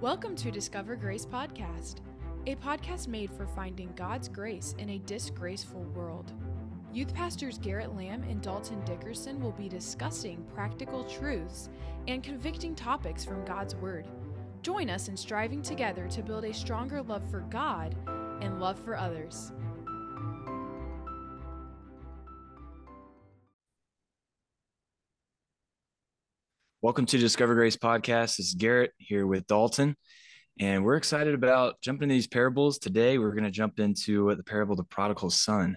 Welcome to Discover Grace Podcast, a podcast made for finding God's grace in a disgraceful world. Youth pastors Garrett Lamb and Dalton Dickerson will be discussing practical truths and convicting topics from God's Word. Join us in striving together to build a stronger love for God and love for others. Welcome to Discover Grace Podcast. This is Garrett here with Dalton, and we're excited about jumping into these parables. Today, we're going to jump into the parable of the prodigal son.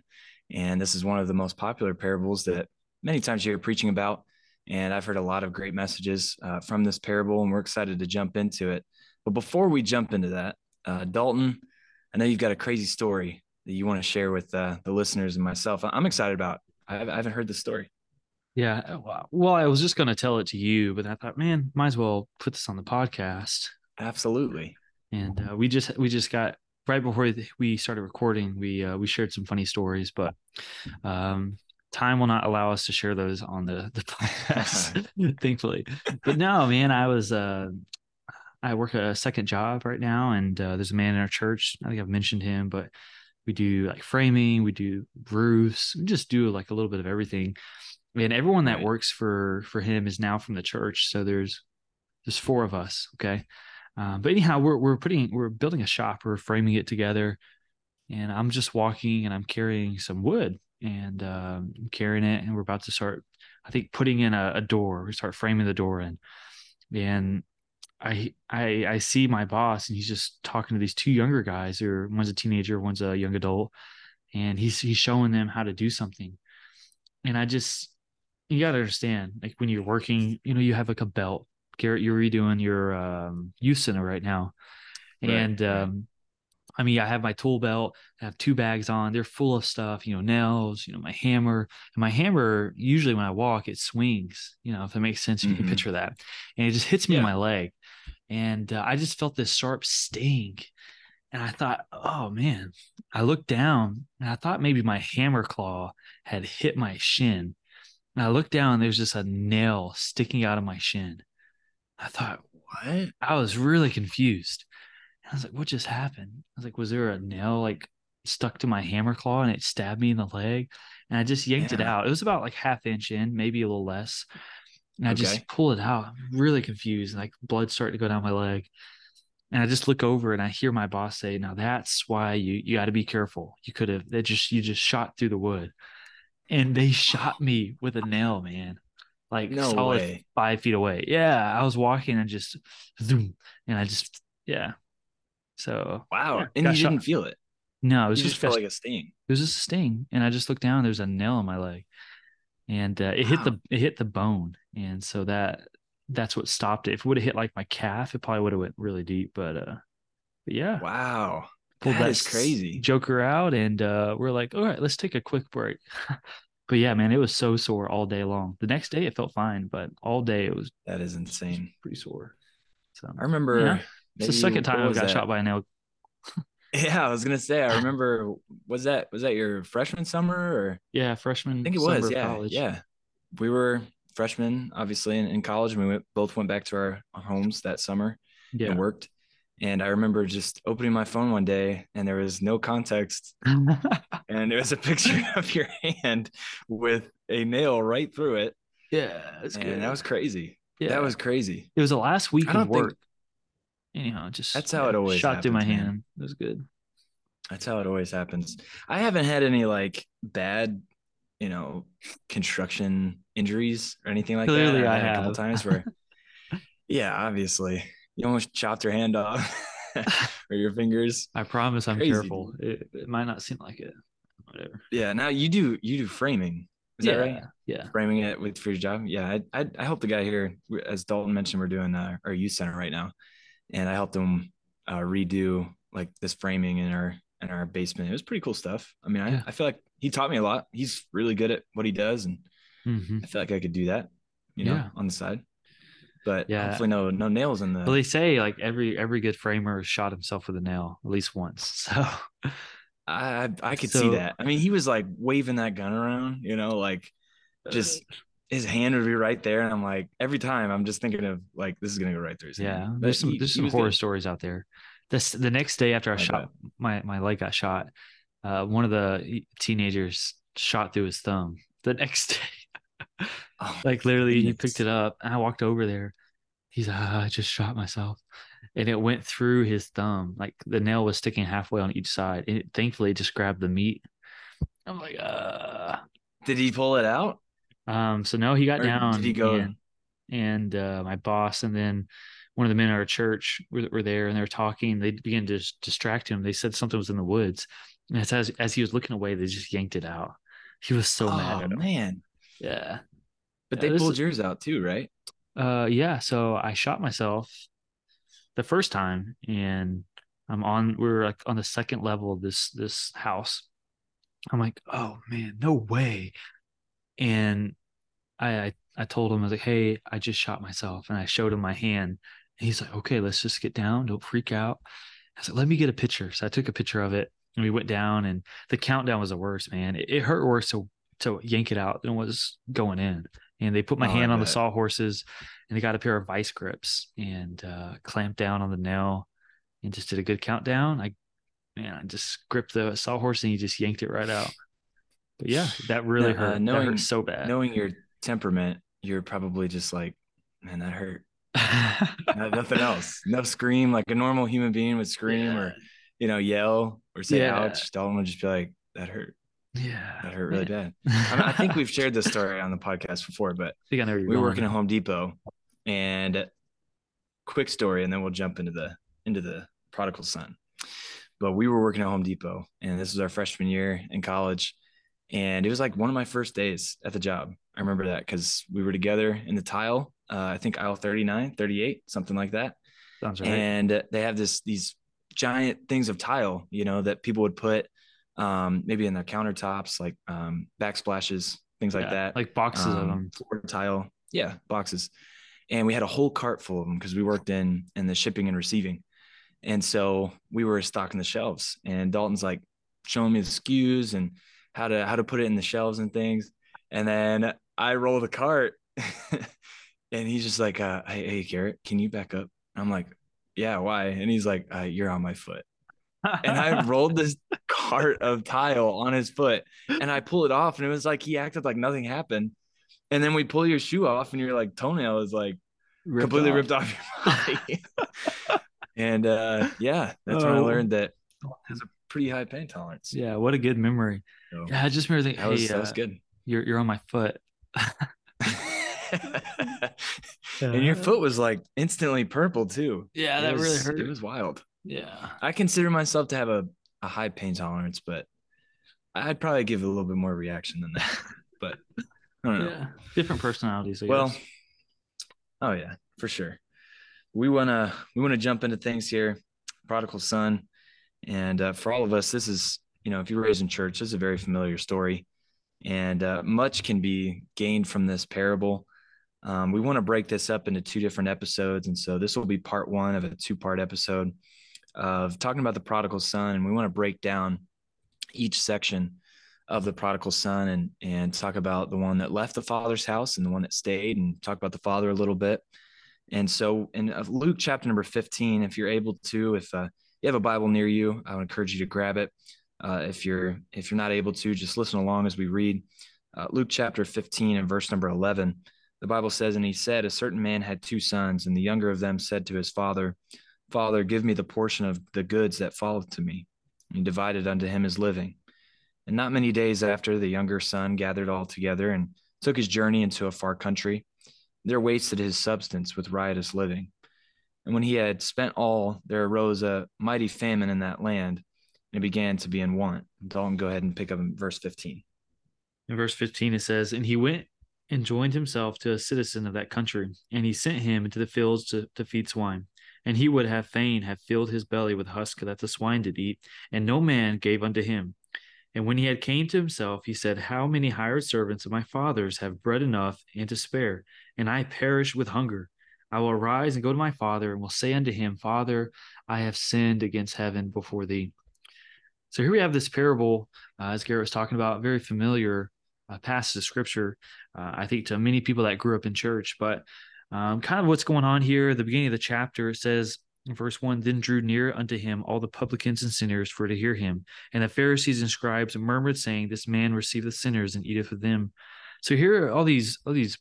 And this is one of the most popular parables that many times you hear preaching about. And I've heard a lot of great messages uh, from this parable, and we're excited to jump into it. But before we jump into that, uh, Dalton, I know you've got a crazy story that you want to share with uh, the listeners and myself. I'm excited about. I haven't heard the story. Yeah. Uh, well, I was just going to tell it to you, but I thought, man, might as well put this on the podcast. Absolutely. And uh, we just we just got right before we started recording, we uh, we shared some funny stories, but um, time will not allow us to share those on the the podcast, thankfully. But no, man, I was uh, I work a second job right now, and uh, there's a man in our church. I think I've mentioned him, but we do like framing, we do roofs, we just do like a little bit of everything and everyone that right. works for for him is now from the church. So there's there's four of us okay? Uh, but anyhow we're we're putting we're building a shop. We're framing it together. And i'm just walking and i'm carrying some wood and um, i'm carrying it and we're about to start i think putting in a, a door. We start framing the door in. And I, I I see my boss and he's just talking to these two younger guys. Or one's a teenager one's a young adult. And he's he's showing them how to do something. And I just you got to understand, like when you're working, you know, you have like a belt. Garrett, you're redoing your um, youth center right now, right, and um, I mean, I have my tool belt. I have two bags on. They're full of stuff. You know, nails. You know, my hammer. And my hammer usually when I walk, it swings. You know, if it makes sense, you mm-hmm. can picture that. And it just hits me yeah. in my leg, and uh, I just felt this sharp sting. And I thought, oh man. I looked down and I thought maybe my hammer claw had hit my shin and I looked down, there's just a nail sticking out of my shin. I thought, what? I was really confused. I was like, what just happened? I was like, was there a nail like stuck to my hammer claw and it stabbed me in the leg? And I just yanked yeah. it out. It was about like half inch in, maybe a little less. And I okay. just pulled it out. I'm really confused. Like blood starting to go down my leg. And I just look over and I hear my boss say, Now that's why you you gotta be careful. You could have that just you just shot through the wood and they shot me with a nail, man. Like no solid way. five feet away. Yeah, I was walking and just zoom, and I just yeah. So wow, yeah, and you shot. didn't feel it. No, it was you just, just felt like a sting. It was just a sting, and I just looked down. There's a nail in my leg, and uh, it wow. hit the it hit the bone, and so that that's what stopped it. If it would have hit like my calf, it probably would have went really deep. But uh, but yeah, wow, pulled that, that is crazy Joker out, and uh, we're like, all right, let's take a quick break. but yeah, man, it was so sore all day long. The next day it felt fine, but all day it was that is insane, pretty sore. So I remember yeah, it's the second time I got that? shot by a nail. yeah, I was gonna say. I remember. Was that was that your freshman summer or? Yeah, freshman. I think it was. Yeah, college. yeah. We were freshmen, obviously, in, in college, and we went, both went back to our homes that summer yeah. and worked. And I remember just opening my phone one day and there was no context. and it was a picture of your hand with a nail right through it. Yeah. That's and good. that was crazy. Yeah. That was crazy. It was the last week of work. Think... Anyhow, just that's how it always shot happens, through my man. hand. It was good. That's how it always happens. I haven't had any like bad, you know, construction injuries or anything like Clearly that. I, I have a couple times where, yeah, obviously you almost chopped your hand off or your fingers. I promise I'm Crazy. careful. It, it, might not seem like it. Whatever. Yeah. Now you do you do framing. Is yeah, that right? Yeah. Framing it with for your job. Yeah. I, I I helped the guy here, as Dalton mentioned, we're doing uh, our youth center right now, and I helped him uh, redo like this framing in our in our basement. It was pretty cool stuff. I mean, I, yeah. I feel like he taught me a lot. He's really good at what he does, and mm-hmm. I feel like I could do that, you know, yeah. on the side but yeah, hopefully no no nails in the. Well, they say like every every good framer shot himself with a nail at least once. So I I could so, see that. I mean, he was like waving that gun around, you know, like just his hand would be right there, and I'm like, every time I'm just thinking of like this is gonna go right through his Yeah, hand. But there's some he- there's some was horror good. stories out there. This the next day after I, I shot my my leg got shot, uh, one of the teenagers shot through his thumb. The next day, Oh, like literally, he picked it up, and I walked over there. He's like, "Ah, I just shot myself, and it went through his thumb. Like the nail was sticking halfway on each side, and it thankfully just grabbed the meat. I'm like, uh. Did he pull it out? Um, so no, he got Or down. did he go- And, and uh, my boss, and then one of the men at our church were, were there, and they were talking. They began to distract him. They said something was in the woods, and as as, as he was looking away, they just yanked it out. He was so mad oh man! Yeah, But they pulled yours out too, right? uh, yeah. So I shot myself the first time, and I'm on. We were like on the second level of this this house. I'm like, oh man, no way. And I I, I told him I was like, hey, I just shot myself, and I showed him my hand. And he's like, okay, let's just get down. Don't freak out. I said, let me get a picture. So I took a picture of it, and we went down, and the countdown was the worst, man. It, it hurt worse to to yank it out than it was going in. And they put my Oh, hand on the sawhorses, and they got a pair of vice grips and uh, clamped down on the nail, and just did a good countdown. I man, I just gripped the sawhorse, and he just yanked it right out. But yeah, that really Yeah, uh, hurt. that knowing- hurt so bad. Knowing your temperament, you're probably just like, man, that hurt. Nothing else. No scream like a normal human being would scream or you know yell or say Yeah. ouch. Dalton would just be like, that hurt. Yeah, That hurt really man. bad. I, mean, I think we've shared this story on the podcast before, but I think I know where you're we were working at Home Depot, and quick story, and then we'll jump into the into the prodigal son. But we were working at Home Depot, and this was our freshman year in college, and it was like one of my first days at the job. I remember that because we were together in the tile. Uh, I think aisle 39, 38, something like that. Sounds right. And they have this these giant things of tile, you know, that people would put um, maybe in their countertops, like um, backsplashes, things like Yeah, that like boxes of um, them. floor tile. Yeah, boxes. And we had a whole cart full of them because we worked in in the shipping and receiving. And so we were stocking the shelves. And Dalton's like showing me the SKUs and how to how to put it in the shelves and things. And then I roll the cart and he's just like, uh, hey, hey, Garrett, can you back up? I'm like, yeah, why? And he's like, uh, you're on my foot and I rolled this cart of tile on his foot and I pull it off and it was like he acted like nothing happened. And then we pull your shoe off and your like toenail is like Ripped completely off. ripped off your body. and uh yeah, that's when I Oh. learned that has a pretty high pain tolerance. Yeah, what a good memory. So Yeah, I just remember thinking, that was hey, that was uh, good. you're you're on my foot. and your foot was like instantly purple too. Yeah, It that really hurt. It was wild. yeah. I consider myself to have a, a high pain tolerance, but I'd probably give a little bit more reaction than that. But I don't know. Yeah. Different personalities. I Well, guess. oh yeah, for sure. We wanna we wanna jump into things here. Prodigal son, and uh, for all of us, this is you know if you're raised in church, this is a very familiar story, and uh, much can be gained from this parable. Um, we want to break this up into two different episodes, and so this will be part one of a two-part episode of talking about the prodigal son, and we want to break down each section of the prodigal son and and talk about the one that left the father's house and the one that stayed and talk about the father a little bit. And so in uh, luke chapter number 15 if you're able to if uh, you have a bible near you i would encourage you to grab it. Uh, if you're if you're not able to just listen along as we read uh, luke chapter 15 and verse number 11 the bible says and he said a certain man had two sons and the younger of them said to his father father give me the portion of the goods that fall to me and he divided unto him his living and not many days after, the younger son gathered all together and took his journey into a far country. There wasted his substance with riotous living. And when he had spent all, there arose a mighty famine in that land, and it began to be in want. Dalton, go ahead and pick up verse 15. In verse 15, it says, And he went and joined himself to a citizen of that country, and he sent him into the fields to, to feed swine. And he would have fain have filled his belly with husk that the swine did eat, and no man gave unto him. And when he had came to himself, he said, How many hired servants of my father's have bread enough and to spare, and I perish with hunger? I will arise and go to my father, and will say unto him, Father, I have sinned against heaven before thee. So here we have this parable, uh, as Garrett was talking about, very familiar uh, passage of scripture, uh, I think, to many people that grew up in church. But um, kind of what's going on here at the beginning of the chapter, it says, in verse 1 Then drew near unto him all the publicans and sinners for to hear him. And the Pharisees and scribes murmured, saying, This man receiveth sinners and eateth with them. So here are all these, all these,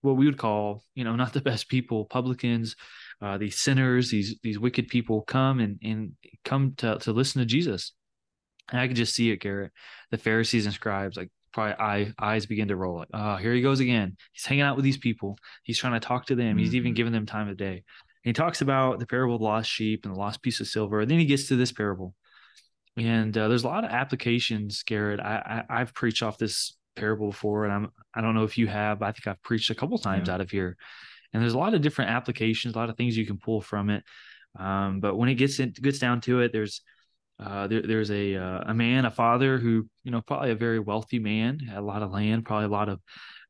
what we would call, you know, not the best people, publicans, uh, these sinners, these these wicked people come and and come to to listen to Jesus. And I could just see it, Garrett. The Pharisees and scribes, like probably eye, eyes begin to roll. Like, oh, here he goes again. He's hanging out with these people. He's trying to talk to them. Mm-hmm. He's even mm-hmm. giving them time of day. And he talks about the parable of the lost sheep and the lost piece of silver. And then he gets to this parable. And uh, there's a lot of applications, Garrett. I, I have preached off this parable before, and I'm I don't know if you have. I think I've preached a couple times yeah. out of here. And there's a lot of different applications, a lot of things you can pull from it. Um, but when it gets in, gets down to it, there's uh, there, there's a uh, a man, a father who you know probably a very wealthy man, had a lot of land, probably a lot of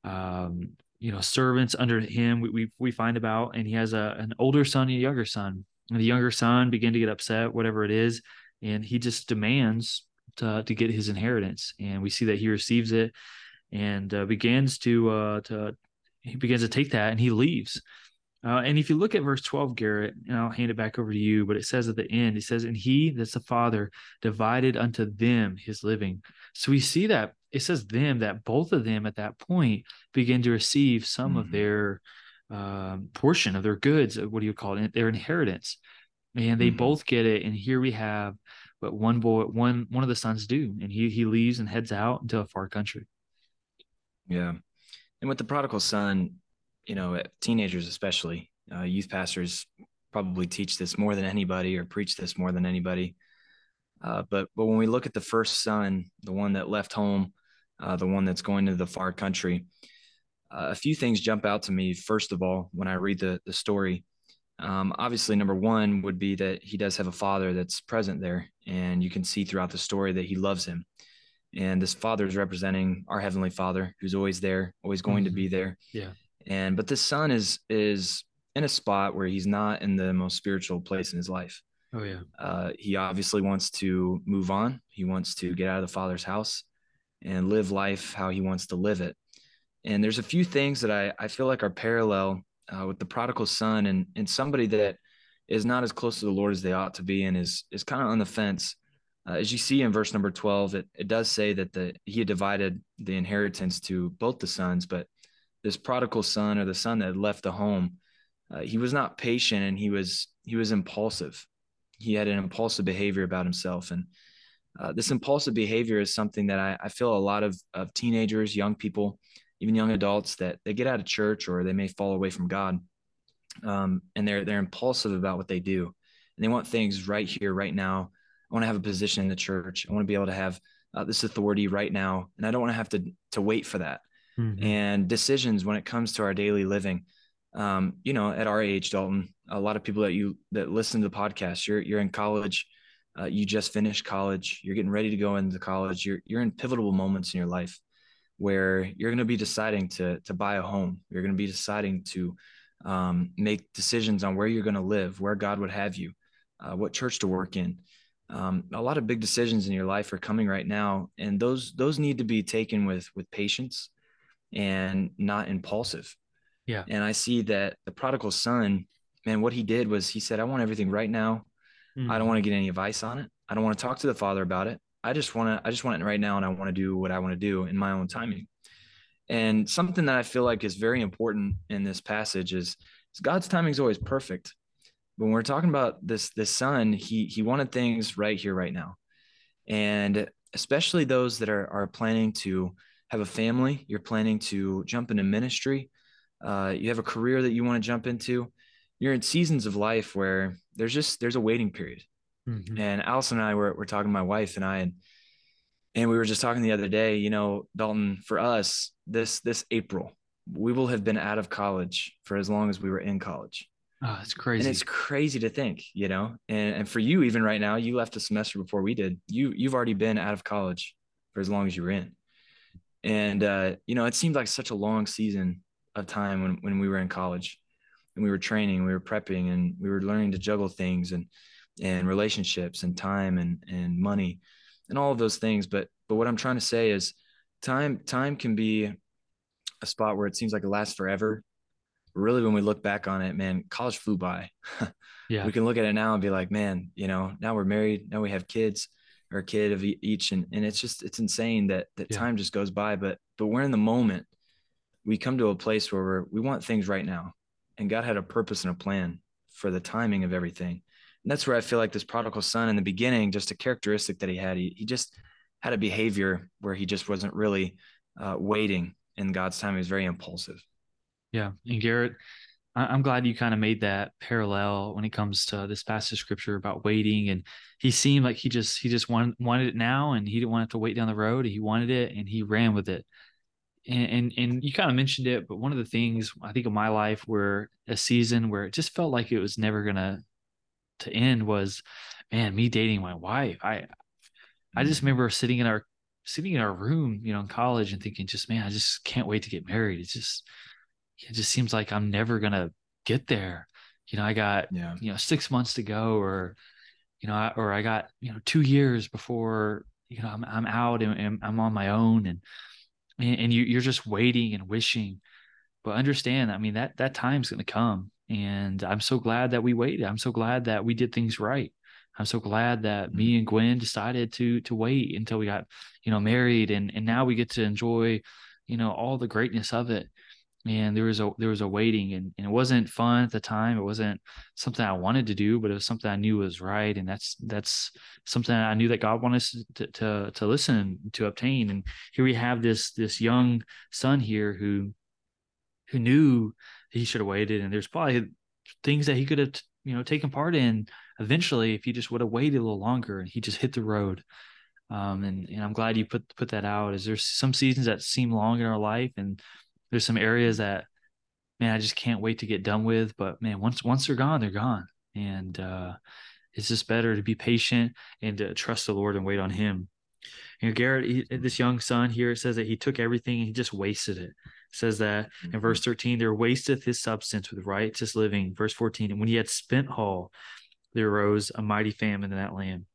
um, you know servants under him. We, we we find about, and he has a an older son and a younger son. And the younger son begin to get upset, whatever it is, and he just demands to to get his inheritance. And we see that he receives it and uh, begins to uh, to he begins to take that and he leaves. Uh, and if you look at verse 12, Garrett, and I'll hand it back over to you, but it says at the end, it says, And he, that's the Father, divided unto them his living. So we see that it says them, that both of them at that point begin to receive some mm-hmm. of their um, portion of their goods, what do you call it, their inheritance. And they mm-hmm. both get it. And here we have but one boy, one one of the sons do, and he he leaves and heads out into a far country. Yeah, and with the prodigal son, you know, teenagers especially, uh, youth pastors probably teach this more than anybody or preach this more than anybody. Uh, but but when we look at the first son, the one that left home, uh, the one that's going to the far country, uh, a few things jump out to me. First of all, when I read the the story, um, obviously number one would be that he does have a father that's present there, and you can see throughout the story that he loves him. And this father is representing our heavenly Father, who's always there, always going mm-hmm. to be there. Yeah and but this son is is in a spot where he's not in the most spiritual place in his life. Oh yeah. Uh, he obviously wants to move on. He wants to get out of the father's house and live life how he wants to live it. And there's a few things that i, I feel like are parallel uh, with the prodigal son and and somebody that is not as close to the lord as they ought to be and is is kind of on the fence. Uh, as you see in verse number 12 it, it does say that the he had divided the inheritance to both the sons but this prodigal son or the son that left the home, uh, he was not patient and he was he was impulsive. He had an impulsive behavior about himself, and uh, this impulsive behavior is something that I, I feel a lot of of teenagers, young people, even young adults that they get out of church or they may fall away from God, um, and they're they're impulsive about what they do, and they want things right here, right now. I want to have a position in the church. I want to be able to have uh, this authority right now, and I don't want to have to to wait for that mm-hmm. and decisions when it comes to our daily living. Um, you know, at our age, Dalton, a lot of people that you that listen to the podcast, you're you're in college, uh, you just finished college, you're getting ready to go into college, you're you're in pivotal moments in your life where you're going to be deciding to to buy a home, you're going to be deciding to um, make decisions on where you're going to live, where God would have you, uh, what church to work in. Um, a lot of big decisions in your life are coming right now, and those those need to be taken with with patience and not impulsive. Yeah. And I see that the prodigal son, man, what he did was he said, I want everything right now. Mm-hmm. I don't mm-hmm. want to get any advice on it. I don't want to talk to the father about it. I just want to, I just want it right now. And I want to do what I want to do in my own timing. And something that I feel like is very important in this passage is, is God's timing is always perfect. But when we're talking about this, this son, he, he wanted things right here, right now. And especially those that are, are planning to have a family, you're planning to jump into ministry, uh, you have a career that you want to jump into, you're in seasons of life where there's just there's a waiting period. Mm-hmm. And Allison and I were, were talking, my wife and I, and and we were just talking the other day. You know, Dalton, for us, this this April, we will have been out of college for as long as we were in college. Oh, it's crazy. And it's crazy to think, you know. And and for you, even right now, you left a semester before we did. You you've already been out of college for as long as you were in. And uh, you know, it seemed like such a long season of time when when we were in college and we were training, we were prepping, and we were learning to juggle things and and relationships and time and and money and all of those things. But but what I'm trying to say is time time can be a spot where it seems like it lasts forever. Really, when we look back on it, man, college flew by. Yeah. we can look at it now and be like, man, you know, now we're married, now we have kids, or a kid of each, and and it's just it's insane that that Yeah. time just goes by. But but we're in the moment. We come to a place where we're, we want things right now, and God had a purpose and a plan for the timing of everything. And that's where I feel like this prodigal son in the beginning, just a characteristic that he had, he, he just had a behavior where he just wasn't really uh, waiting in God's time. He was very impulsive. Yeah. And Garrett, I'm glad you kind of made that parallel when it comes to this passage of scripture about waiting. And he seemed like he just he just wanted wanted it now and he didn't want to to wait down the road. He wanted it and he ran with it. And and, and you kind of mentioned it, but one of the things I think of my life where a season where it just felt like it was never gonna to end was man, me dating my wife. I I just Mm-hmm. remember sitting in our sitting in our room, you know, in college and thinking, just man, I just can't wait to get married. It's just it just seems like I'm never gonna get there. You know, I got Yeah. you know six months to go, or you know, I- or I got you know two years before you know I'm I'm out and, and I'm on my own, and and, and you, you're just waiting and wishing. But understand, I mean that that time's gonna come, and I'm so glad that we waited. I'm so glad that we did things right. I'm so glad that me mm-hmm. and Gwen decided to to wait until we got you know married, and and now we get to enjoy you know all the greatness of it and there was a there was a waiting and, and it wasn't fun at the time. It wasn't something i wanted to do but it was something i knew was right and that's that's something i knew that god wanted us to to, to listen to obtain. And here we have this this young son here who who knew he should have waited and there's probably things that he could have you know taken part in eventually if he just would have waited a little longer and he just hit the road. Um, and, and i'm glad you put put that out. Is there some seasons that seem long in our life and there's some areas that man i just can't wait to get done with but man once once they're gone they're gone. And uh it's just better to be patient and to trust the lord and wait on him. You know garrett he, this young son here it says that he took everything and he just wasted it, it says that in verse 13 there wasteth his substance with righteous living. Verse 14 and when he had spent all there arose a mighty famine in that land.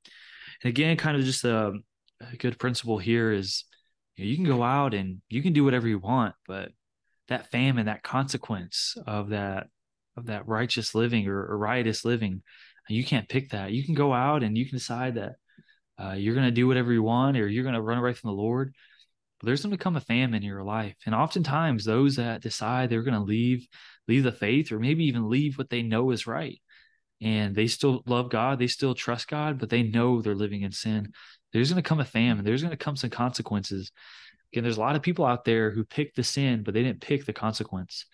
And again kind of just a, a good principle here is you, know, you can go out and you can do whatever you want but that famine, that consequence of that of that righteous living or, or riotous living, you can't pick that. You can go out and you can decide that uh, you're going to do whatever you want or you're going to run away from the Lord. But there's going to come a famine in your life, and oftentimes those that decide they're going to leave leave the faith or maybe even leave what they know is right, and they still love God, they still trust God, but they know they're living in sin. There's going to come a famine. There's going to come some consequences. Again, there's a lot of people out there who pick the sin, but they didn't pick the consequence.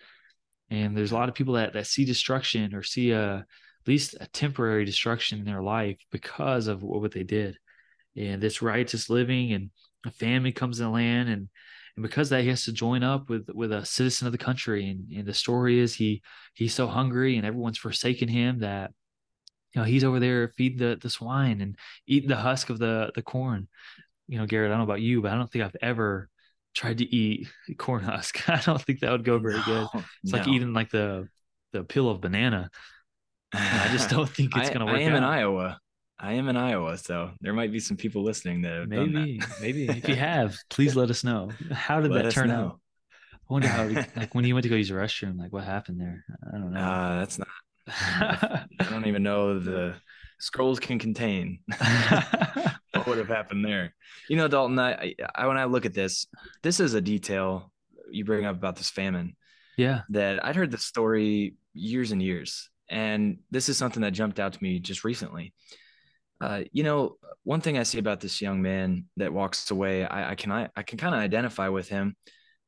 And there's a lot of people that that see destruction or see a at least a temporary destruction in their life because of what they did. And this righteous living and a famine comes in the land and and because that he has to join up with with a citizen of the country and, and the story is he he's so hungry and everyone's forsaken him that you know he's over there feeding the the swine and eating the husk of the the corn you know, Garrett, I don't know about you, but I don't think I've ever tried to eat corn husk. I don't think that would go very good. No, It's like eating like the the peel of banana. I just don't think it's gonna work I am in. Iowa. I am in Iowa, so there might be some people listening that have done that. Maybe, maybe if you have, please let us know. How did Let that turn know. out? I wonder how, like when you went to go use the restroom, like what happened there? I don't know. Uh, that's not. I don't even know the scrolls can contain what would have happened there. You know, Dalton. I, I when I look at this, this is a detail you bring up about this famine yeah, that I'd heard the story years and years, and this is something that jumped out to me just recently. Uh, you know, one thing I see about this young man that walks away, I, I can I, I can kind of identify with him,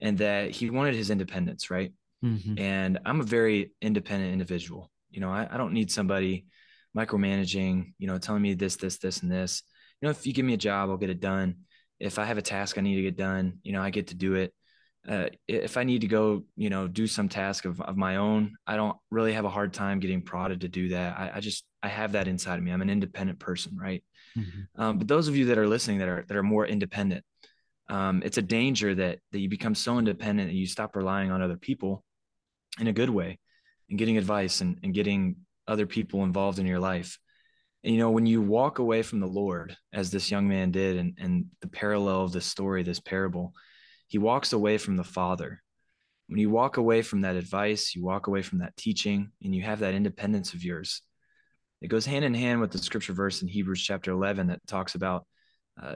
and that he wanted his independence, right? Mhm. And I'm a very independent individual. You know, I, I don't need somebody micromanaging, you know, telling me this, this, this, and this. You know, if you give me a job, I'll get it done. If I have a task I need to get done, you know, I get to do it. Uh, if I need to go, you know, do some task of, of my own, I don't really have a hard time getting prodded to do that. I, I just, I have that inside of me. I'm an independent person, right? Mhm. Um, but those of you that are listening that are that are more independent, um, it's a danger that that you become so independent that you stop relying on other people in a good way and getting advice and, and getting other people involved in your life. And you know, when you walk away from the Lord, as this young man did, and and the parallel of this story, this parable, he walks away from the Father. When you walk away from that advice, you walk away from that teaching, and you have that independence of yours. It goes hand in hand with the scripture verse in Hebrews chapter 11 that talks about uh,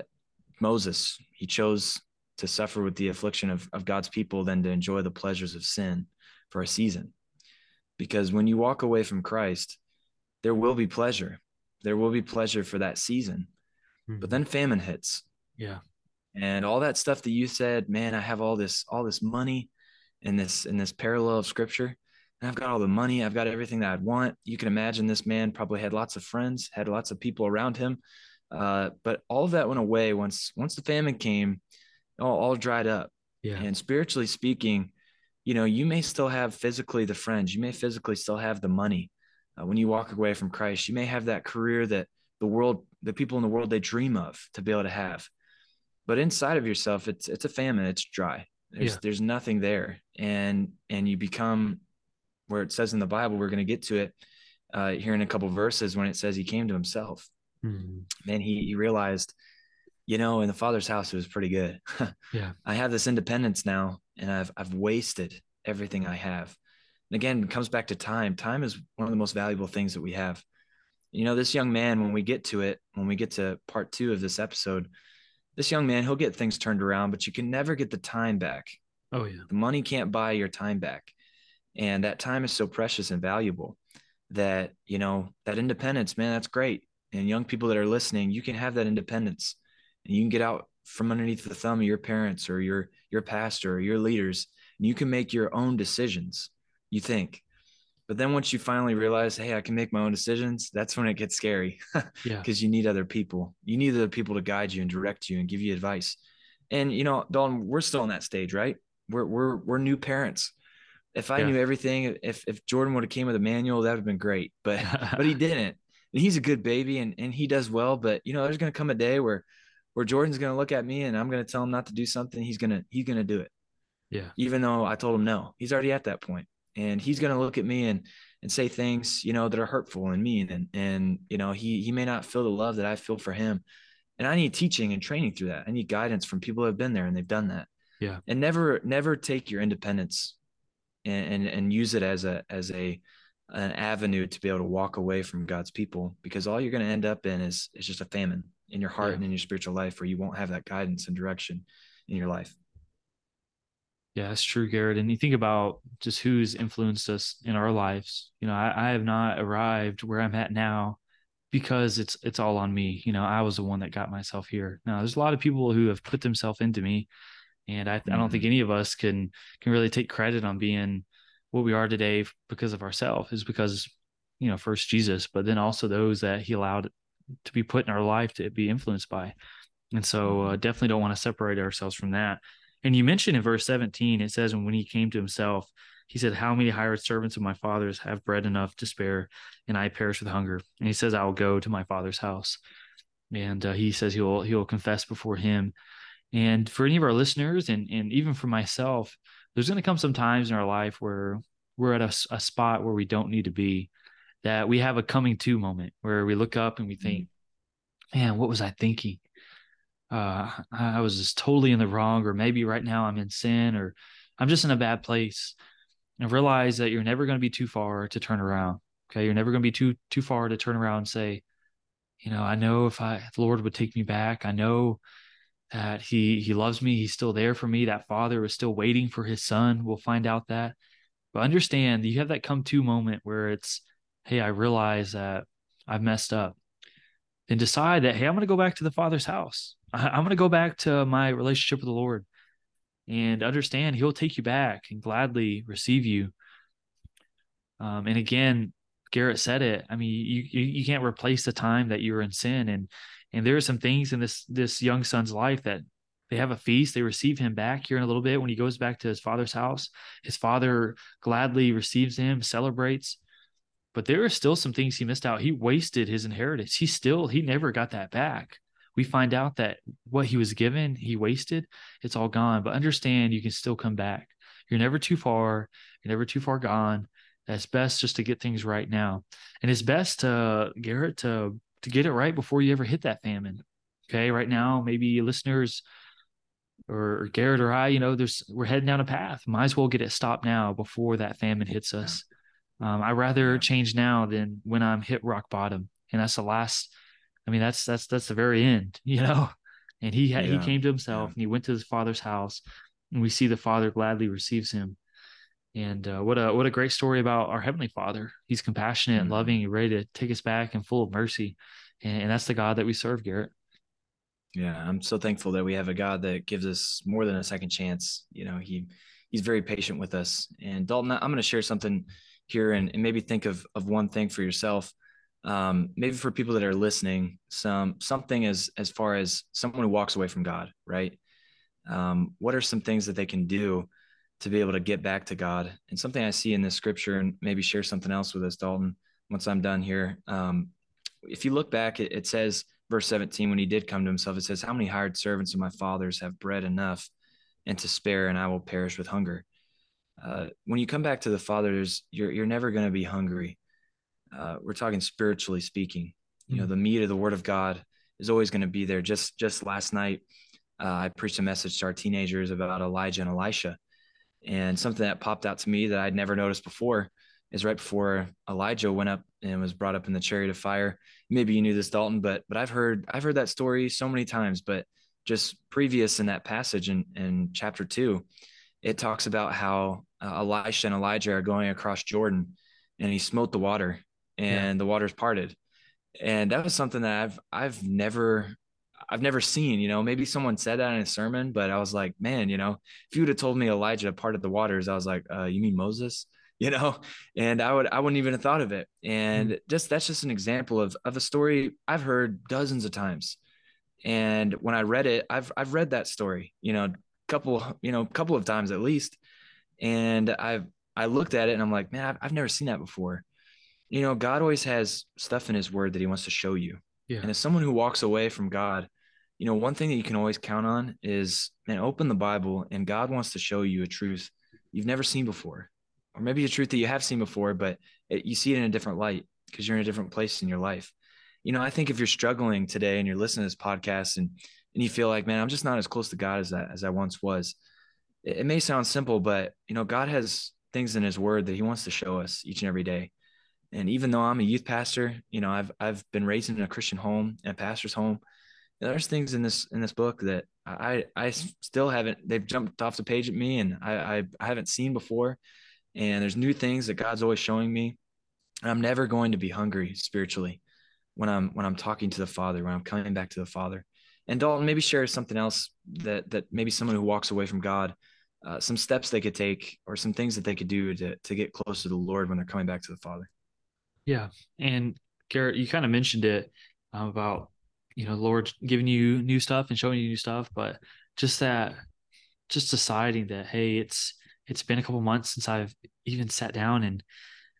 Moses. He chose to suffer with the affliction of, of God's people than to enjoy the pleasures of sin for a season. Because when you walk away from Christ, there will be pleasure. There will be pleasure for that season. Mm-hmm. But then famine hits. Yeah. And all that stuff that you said, man, I have all this, all this money in this, in this parallel of scripture. And I've got all the money. I've got everything that I'd want. You can imagine this man probably had lots of friends, had lots of people around him. Uh, but all of that went away once, once the famine came, all, all dried up. Yeah. And spiritually speaking, you know, you may still have physically the friends, you may physically still have the money. Uh, when you walk away from Christ, you may have that career that the world, the people in the world, they dream of to be able to have. But inside of yourself, it's it's a famine. It's dry. There's yeah. there's nothing there, and and you become where it says in the Bible. We're going to get to it uh, here in a couple verses when it says he came to himself. Mm-hmm. He he realized you know, in the father's house, it was pretty good. yeah. I have this independence now and I've, I've wasted everything I have. And again, it comes back to time. Time is one of the most valuable things that we have. You know, this young man, when we get to it, when we get to part two of this episode, this young man, he'll get things turned around, but you can never get the time back. Oh, yeah. The money can't buy your time back. And that time is so precious and valuable that, you know, that independence, man, that's great. And young people that are listening, you can have that independence and you can get out from underneath the thumb of your parents or your your pastor or your leaders and you can make your own decisions you think. But then once you finally realize hey i can make my own decisions that's when it gets scary. Yeah. Because you need other people. You need other people to guide you and direct you and give you advice. And you know dalton we're still in that stage right? We're we're we're new parents. If i yeah. knew everything if if jordan would have came with a manual that would have been great but but he didn't. And he's a good baby and and he does well but you know there's going to come a day where where Jordan's going to look at me and I'm going to tell him not to do something, he's going to he's going to do it. Yeah. Even though I told him no. He's already at that point. And he's going to look at me and and say things, you know, that are hurtful and mean and and you know, he he may not feel the love that I feel for him. And I need teaching and training through that. I need guidance from people who have been there and they've done that. Yeah. And never never take your independence and and, and use it as a as a an avenue to be able to walk away from God's people because all you're going to end up in is is just a famine in your heart yeah. and in your spiritual life where you won't have that guidance and direction in your life. Yeah, that's true, Garrett. And you think about just who's influenced us in our lives. You know, I, I have not arrived where I'm at now because it's it's all on me. You know, I was the one that got myself here. Now, there's a lot of people who have put themselves into me, and I, mm-hmm. I don't think mm-hmm. any of us can can really take credit on being what we are today because of ourselves. Is because you know first Jesus, but then also those that He allowed to be put in our life to be influenced by. And so uh, mm-hmm. definitely don't want to separate ourselves from that. And you mentioned in verse 17, it says, and when he came to himself, he said, How many hired servants of my father's have bread enough to spare, and I perish with hunger? And he says, I will go to my father's house. And uh, he says he will he will confess before him. And for any of our listeners, and and even for myself, there's going to come some times in our life where we're at a, a spot where we don't need to be that we have a coming to moment where we look up and we think, man, what was I thinking? Uh, I was just totally in the wrong, or maybe right now I'm in sin, or I'm just in a bad place. And realize that you're never going to be too far to turn around. Okay, you're never going to be too too far to turn around and say, you know, I know if I if the Lord would take me back, I know that He He loves me. He's still there for me. That Father is still waiting for His Son. We'll find out that. But understand you have that come to moment where it's hey, I realize that I've messed up, then decide that, hey, I'm going to go back to the Father's house. I, am going to go back to my relationship with the Lord and understand He'll take you back and gladly receive you. Um, and again, Garrett said it. I mean, you, you you can't replace the time that you were in sin, and and there are some things in this this young son's life that they have a feast. They receive him back here in a little bit when he goes back to his father's house. His father gladly receives him, celebrates but there are still some things he missed out. He wasted his inheritance. He still he never got that back. We find out that what he was given, he wasted. It's all gone. But understand, you can still come back. You're never too far. You're never too far gone. That's best just to get things right now. And it's best to Garrett to to get it right before you ever hit that famine. Okay, right now maybe listeners or, Garrett or I, you know, there's we're heading down a path. Might as well get it stopped now before that famine hits us. Um, I rather yeah. change now than when I'm hit rock bottom, and that's the last. I mean, that's that's that's the very end, you know. And he had, yeah. he came to himself, and he went to his father's house, and we see the father gladly receives him. And uh, what a what a great story about our heavenly Father. He's compassionate mm-hmm. and loving, and ready to take us back and full of mercy. And, and that's the God that we serve, Garrett. Yeah, I'm so thankful that we have a God that gives us more than a second chance. You know, he he's very patient with us. And Dalton, I'm going to share something here and, and, maybe think of of one thing for yourself. Um, maybe for people that are listening, some something as as far as someone who walks away from God, right? Um, what are some things that they can do to be able to get back to God? And something I see in this scripture, and maybe share something else with us, Dalton, once I'm done here. Um, if you look back, it, it says verse 17, when he did come to himself, it says, How many hired servants of my father's have bread enough and to spare, and I will perish with hunger? Uh, when you come back to the Father, you're, you're never going to be hungry. Uh, we're talking spiritually speaking. You know, mm-hmm. the meat of the Word of God is always going to be there. Just just last night, uh, I preached a message to our teenagers about Elijah and Elisha, and something that popped out to me that I'd never noticed before is right before Elijah went up and was brought up in the chariot of fire. Maybe you knew this, Dalton, but but I've heard I've heard that story so many times. But just previous in that passage in, in chapter two, it talks about how uh, Elisha and Elijah are going across Jordan, and he smote the water, and yeah. the waters parted. And that was something that I've I've never I've never seen, you know, maybe someone said that in a sermon, but I was like, man, you know, if you would have told me Elijah parted the waters, I was like, uh, you mean Moses? you know and i would i wouldn't even have thought of it and mm-hmm. just that's just an example of of a story i've heard dozens of times and when i read it i've i've read that story you know couple you know a couple of times at least and i've i looked at it and i'm like man I've, I've never seen that before you know god always has stuff in his word that he wants to show you yeah. and as someone who walks away from god you know one thing that you can always count on is man open the bible and god wants to show you a truth you've never seen before or maybe a truth that you have seen before, but it, you see it in a different light because you're in a different place in your life. You know, I think if you're struggling today and you're listening to this podcast and and you feel like, man, I'm just not as close to God as that as I once was. It, it may sound simple, but you know, God has things in His Word that He wants to show us each and every day. And even though I'm a youth pastor, you know, I've I've been raised in a Christian home and a pastor's home. There's things in this in this book that I I still haven't. They've jumped off the page at me, and I I, I haven't seen before and there's new things that God's always showing me. And I'm never going to be hungry spiritually when I'm when I'm talking to the Father, when I'm coming back to the Father. And Dalton, maybe share something else that that maybe someone who walks away from God, uh, some steps they could take or some things that they could do to to get close to the Lord when they're coming back to the Father. Yeah, and Garrett, you kind of mentioned it um, about you know Lord giving you new stuff and showing you new stuff, but just that, just deciding that hey, it's it's been a couple months since I've even sat down and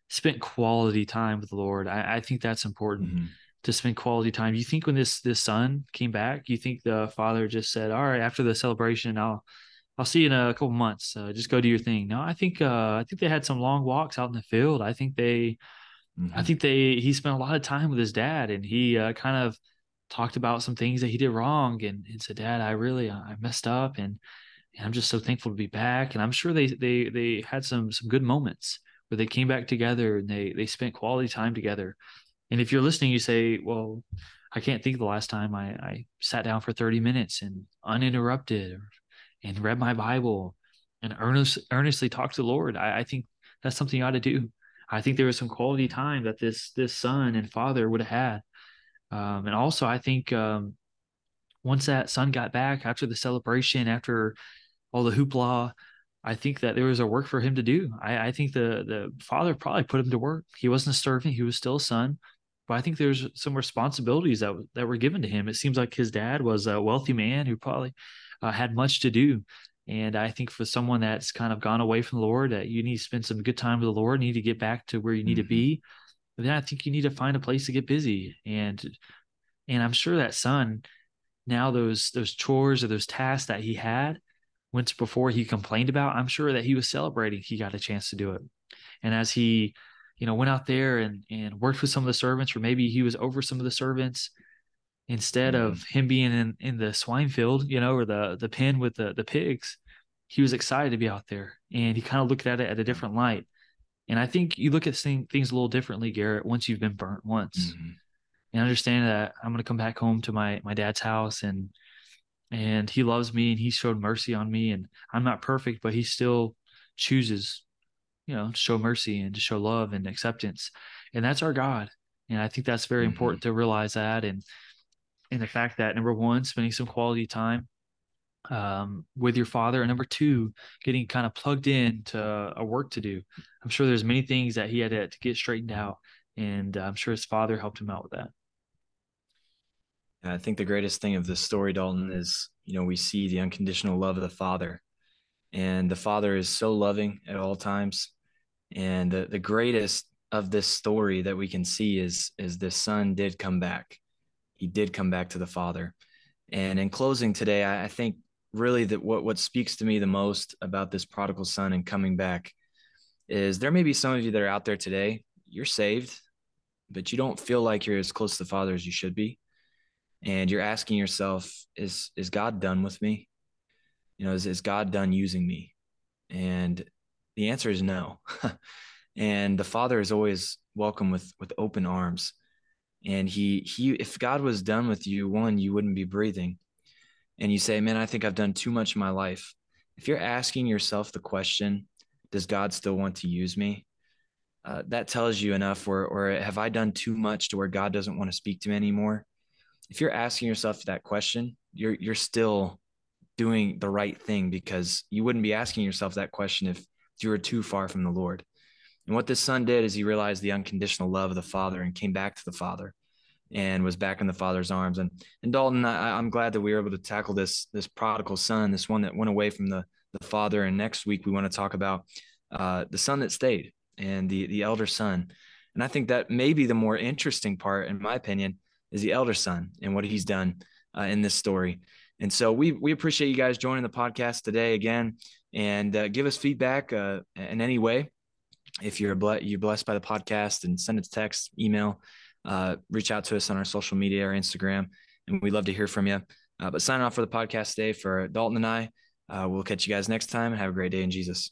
spent quality time with the Lord. I, I think that's important mm-hmm. To spend quality time. You think when this this son came back, you think the father just said, "All right, after the celebration, I'll I'll see you in a couple months. Uh, just go do your thing." No, I think uh, I think they had some long walks out in the field. I think they, mm-hmm. I think they he spent a lot of time with his dad, and he uh, kind of talked about some things that he did wrong, and, and said, "Dad, I really I messed up," and and I'm just so thankful to be back. And I'm sure they they they had some some good moments where they came back together and they they spent quality time together. And if you're listening, you say, "Well, I can't think of the last time I, I sat down for 30 minutes and uninterrupted and read my Bible and earnest, earnestly talked to the Lord." I, I think that's something you ought to do. I think there was some quality time that this this son and father would have had. Um, and also, I think um, once that son got back after the celebration, after all the hoopla. I think that there was a work for him to do. I, I think the the father probably put him to work. He wasn't a servant; he was still a son. But I think there's some responsibilities that that were given to him. It seems like his dad was a wealthy man who probably uh, had much to do. And I think for someone that's kind of gone away from the Lord, that you need to spend some good time with the Lord, need to get back to where you need mm-hmm. to be. But then I think you need to find a place to get busy. And and I'm sure that son now those those chores or those tasks that he had once before he complained about, I'm sure that he was celebrating he got a chance to do it. And as he, you know, went out there and and worked with some of the servants, or maybe he was over some of the servants, Instead Mhm. of him being in, in the swine field, you know, or the the pen with the the pigs, he was excited to be out there, and he kind of looked at it at a different light. And I think you look at thing, things a little differently, Garrett, once you've been burnt once, Mhm. and understand that I'm going to come back home to my my dad's house, and and he loves me, and he showed mercy on me, and I'm not perfect, but he still chooses, you know, to show mercy and to show love and acceptance, and that's our God. And I think that's very Mhm. important to realize that, and and the fact that number one, spending some quality time um, with your father, and number two, getting kind of plugged in to a work to do. I'm sure there's many things that he had to, to get straightened out, and uh, I'm sure his father helped him out with that. I think the greatest thing of this story, Dalton, is you know we see the unconditional love of the Father, and the Father is so loving at all times. And the the greatest of this story that we can see is is the Son did come back. He did come back to the Father. And in closing today, I, I think really that what what speaks to me the most about this prodigal son and coming back is there may be some of you that are out there today. You're saved, but you don't feel like you're as close to the Father as you should be and you're asking yourself is is god done with me you know is, is god done using me? And the answer is no. And the father is always welcome with with open arms. And he he if god was done with you one you wouldn't be breathing. And you say man i think i've done too much in my life. If you're asking yourself the question does god still want to use me? Uh, that tells you enough or or have i done too much to where god doesn't want to speak to me anymore? If you're asking yourself that question, you're you're still doing the right thing because you wouldn't be asking yourself that question if you were too far from the Lord. And what this son did is he realized the unconditional love of the Father and came back to the Father and was back in the Father's arms. And and Dalton, I, I'm glad that we were able to tackle this this prodigal son, this one that went away from the the Father. And next week we want to talk about uh, the son that stayed and the the elder son. And I think that may be the more interesting part, in my opinion, is the elder son and what he's done uh, in this story. And so we we appreciate you guys joining the podcast today again, and uh, give us feedback uh, in any way. If you're ble- you're blessed by the podcast, and send us text, email, uh, reach out to us on our social media or Instagram, and we'd love to hear from you. Uh, but signing off for the podcast today for Dalton and I. Uh, we'll catch you guys next time, and have a great day in Jesus.